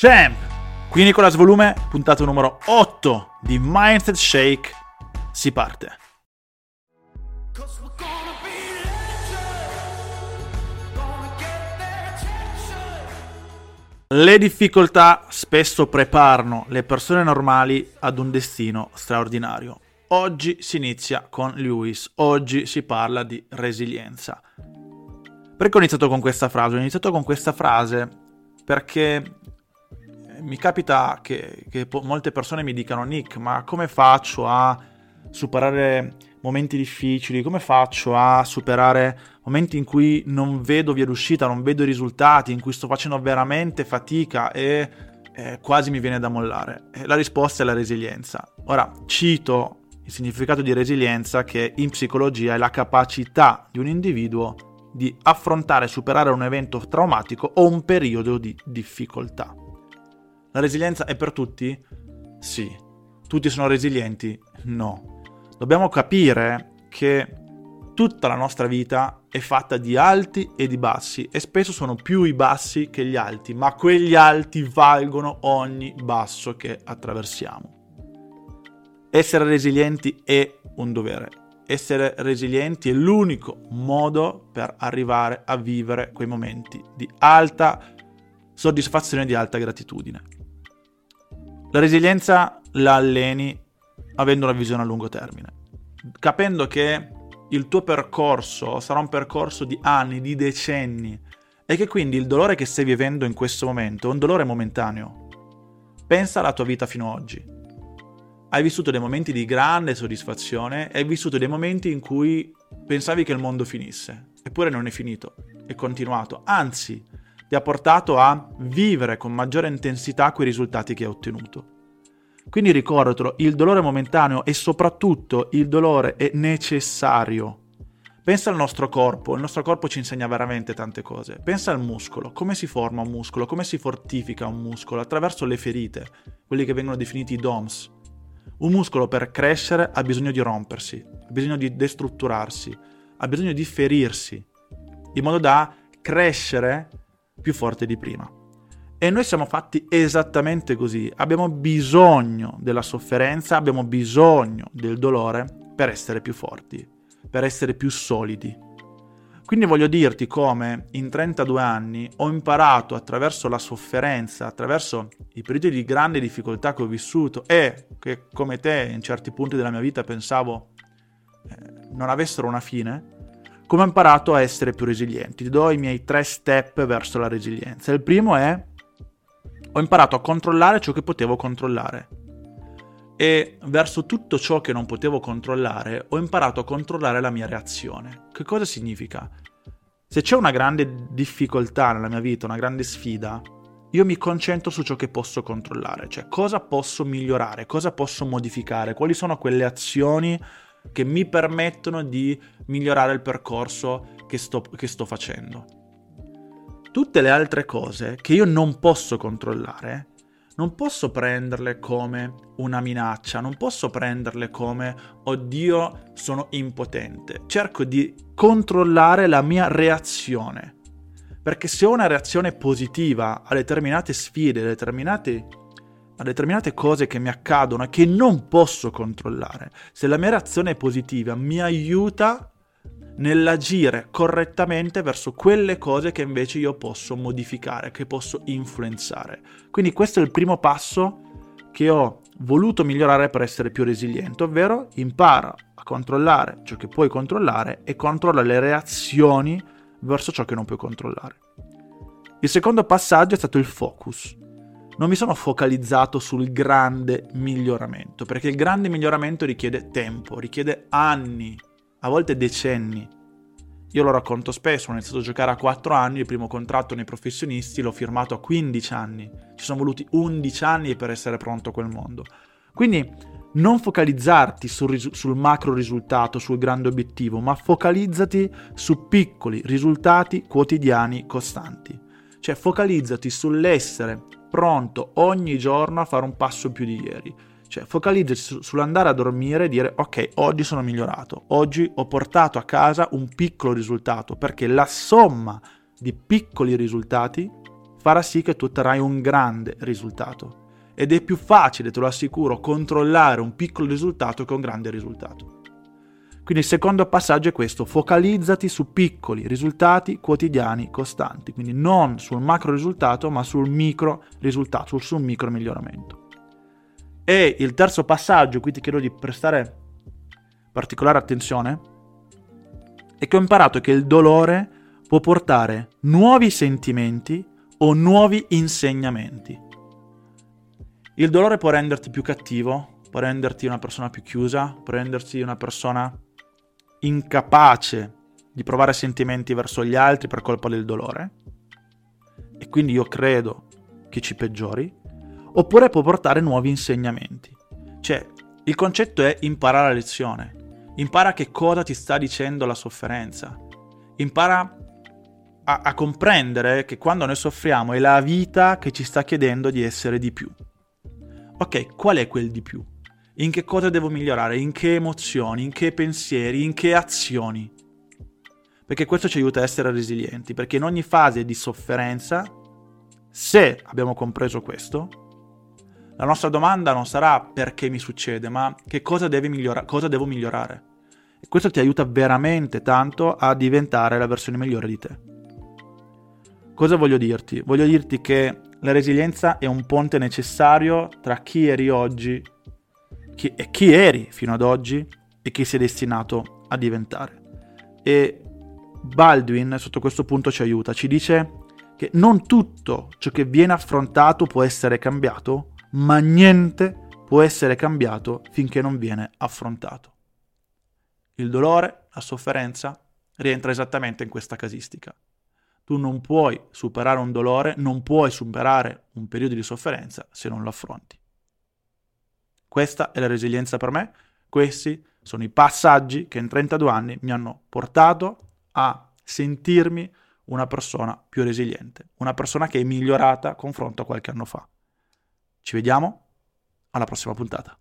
Champ! Qui Nicolas Volume, puntata numero 8 di Mindset Shake. Si parte. Le difficoltà spesso preparano le persone normali ad un destino straordinario. Oggi si inizia con Lewis, oggi si parla di resilienza. Perché ho iniziato con questa frase? Ho iniziato con questa frase perché mi capita che, che po- molte persone mi dicano Nick, ma come faccio a superare momenti difficili, come faccio a superare momenti in cui non vedo via d'uscita, non vedo i risultati, in cui sto facendo veramente fatica e eh, quasi mi viene da mollare? E la risposta è la resilienza. Ora, cito il significato di resilienza che in psicologia è la capacità di un individuo di affrontare e superare un evento traumatico o un periodo di difficoltà. La resilienza è per tutti? Sì. Tutti sono resilienti? No. Dobbiamo capire che tutta la nostra vita è fatta di alti e di bassi e spesso sono più i bassi che gli alti, ma quegli alti valgono ogni basso che attraversiamo. Essere resilienti è un dovere. Essere resilienti è l'unico modo per arrivare a vivere quei momenti di alta soddisfazione e di alta gratitudine. La resilienza la alleni avendo una visione a lungo termine, capendo che il tuo percorso sarà un percorso di anni, di decenni e che quindi il dolore che stai vivendo in questo momento è un dolore momentaneo. Pensa alla tua vita fino ad oggi. Hai vissuto dei momenti di grande soddisfazione hai vissuto dei momenti in cui pensavi che il mondo finisse, eppure non è finito, è continuato, anzi ti ha portato a vivere con maggiore intensità quei risultati che hai ottenuto. Quindi ricordatelo, il dolore momentaneo e soprattutto il dolore è necessario. Pensa al nostro corpo, il nostro corpo ci insegna veramente tante cose. Pensa al muscolo, come si forma un muscolo, come si fortifica un muscolo attraverso le ferite, quelli che vengono definiti i DOMS. Un muscolo per crescere ha bisogno di rompersi, ha bisogno di destrutturarsi, ha bisogno di ferirsi, in modo da crescere più forte di prima. E noi siamo fatti esattamente così. Abbiamo bisogno della sofferenza, abbiamo bisogno del dolore per essere più forti, per essere più solidi. Quindi voglio dirti come in 32 anni ho imparato attraverso la sofferenza, attraverso i periodi di grande difficoltà che ho vissuto e che come te in certi punti della mia vita pensavo eh, non avessero una fine, come ho imparato a essere più resilienti. Ti do i miei tre step verso la resilienza. Il primo è ho imparato a controllare ciò che potevo controllare. E verso tutto ciò che non potevo controllare, ho imparato a controllare la mia reazione. Che cosa significa? Se c'è una grande difficoltà nella mia vita, una grande sfida, io mi concentro su ciò che posso controllare, cioè cosa posso migliorare, cosa posso modificare, quali sono quelle azioni che mi permettono di migliorare il percorso che sto, che sto facendo. Tutte le altre cose che io non posso controllare, non posso prenderle come una minaccia, non posso prenderle come oddio sono impotente. Cerco di controllare la mia reazione. Perché se ho una reazione positiva a determinate sfide, a determinate a determinate cose che mi accadono e che non posso controllare, se la mia reazione è positiva, mi aiuta nell'agire correttamente verso quelle cose che invece io posso modificare, che posso influenzare. Quindi questo è il primo passo che ho voluto migliorare per essere più resiliente, ovvero impara a controllare ciò che puoi controllare e controlla le reazioni verso ciò che non puoi controllare. Il secondo passaggio è stato il focus non mi sono focalizzato sul grande miglioramento, perché il grande miglioramento richiede tempo, richiede anni, a volte decenni. Io lo racconto spesso, ho iniziato a giocare a 4 anni, il primo contratto nei professionisti l'ho firmato a 15 anni, ci sono voluti 11 anni per essere pronto a quel mondo. Quindi non focalizzarti sul, ris- sul, macro risultato, sul grande obiettivo, ma focalizzati su piccoli risultati quotidiani costanti. Cioè focalizzati sull'essere pronto ogni giorno a fare un passo più di ieri. Cioè, focalizzati sull'andare a dormire e dire ok, oggi sono migliorato, oggi ho portato a casa un piccolo risultato, perché la somma di piccoli risultati farà sì che tu otterrai un grande risultato. Ed è più facile, te lo assicuro, controllare un piccolo risultato che un grande risultato. Quindi il secondo passaggio è questo, focalizzati su piccoli risultati quotidiani costanti, quindi non sul macro risultato ma sul micro risultato, sul micro miglioramento. E il terzo passaggio, qui ti chiedo di prestare particolare attenzione, è che ho imparato che il dolore può portare nuovi sentimenti o nuovi insegnamenti. Il dolore può renderti più cattivo, può renderti una persona più chiusa, può renderti una persona incapace di provare sentimenti verso gli altri per colpa del dolore, e quindi io credo che ci peggiori, oppure può portare nuovi insegnamenti. Cioè, il concetto è imparare la lezione. Impara che cosa ti sta dicendo la sofferenza. Impara a, a comprendere che quando noi soffriamo è la vita che ci sta chiedendo di essere di più. Ok, qual è quel di più? In che cosa devo migliorare, in che emozioni, in che pensieri, in che azioni. Perché questo ci aiuta a essere resilienti, perché in ogni fase di sofferenza, se abbiamo compreso questo, la nostra domanda non sarà perché mi succede, ma che cosa, migliora- cosa devo migliorare. E questo ti aiuta veramente tanto a diventare la versione migliore di te. Cosa voglio dirti? Voglio dirti che la resilienza è un ponte necessario tra chi eri oggi chi, chi eri fino ad oggi e chi sei destinato a diventare. E Baldwin sotto questo punto ci aiuta, ci dice che non tutto ciò che viene affrontato può essere cambiato, ma niente può essere cambiato finché non viene affrontato. Il dolore, la sofferenza, rientra esattamente in questa casistica. Tu non puoi superare un dolore, non puoi superare un periodo di sofferenza se non lo affronti. Questa è la resilienza per me, questi sono i passaggi che in 32 anni mi hanno portato a sentirmi una persona più resiliente, una persona che è migliorata confronto a qualche anno fa. Ci vediamo alla prossima puntata.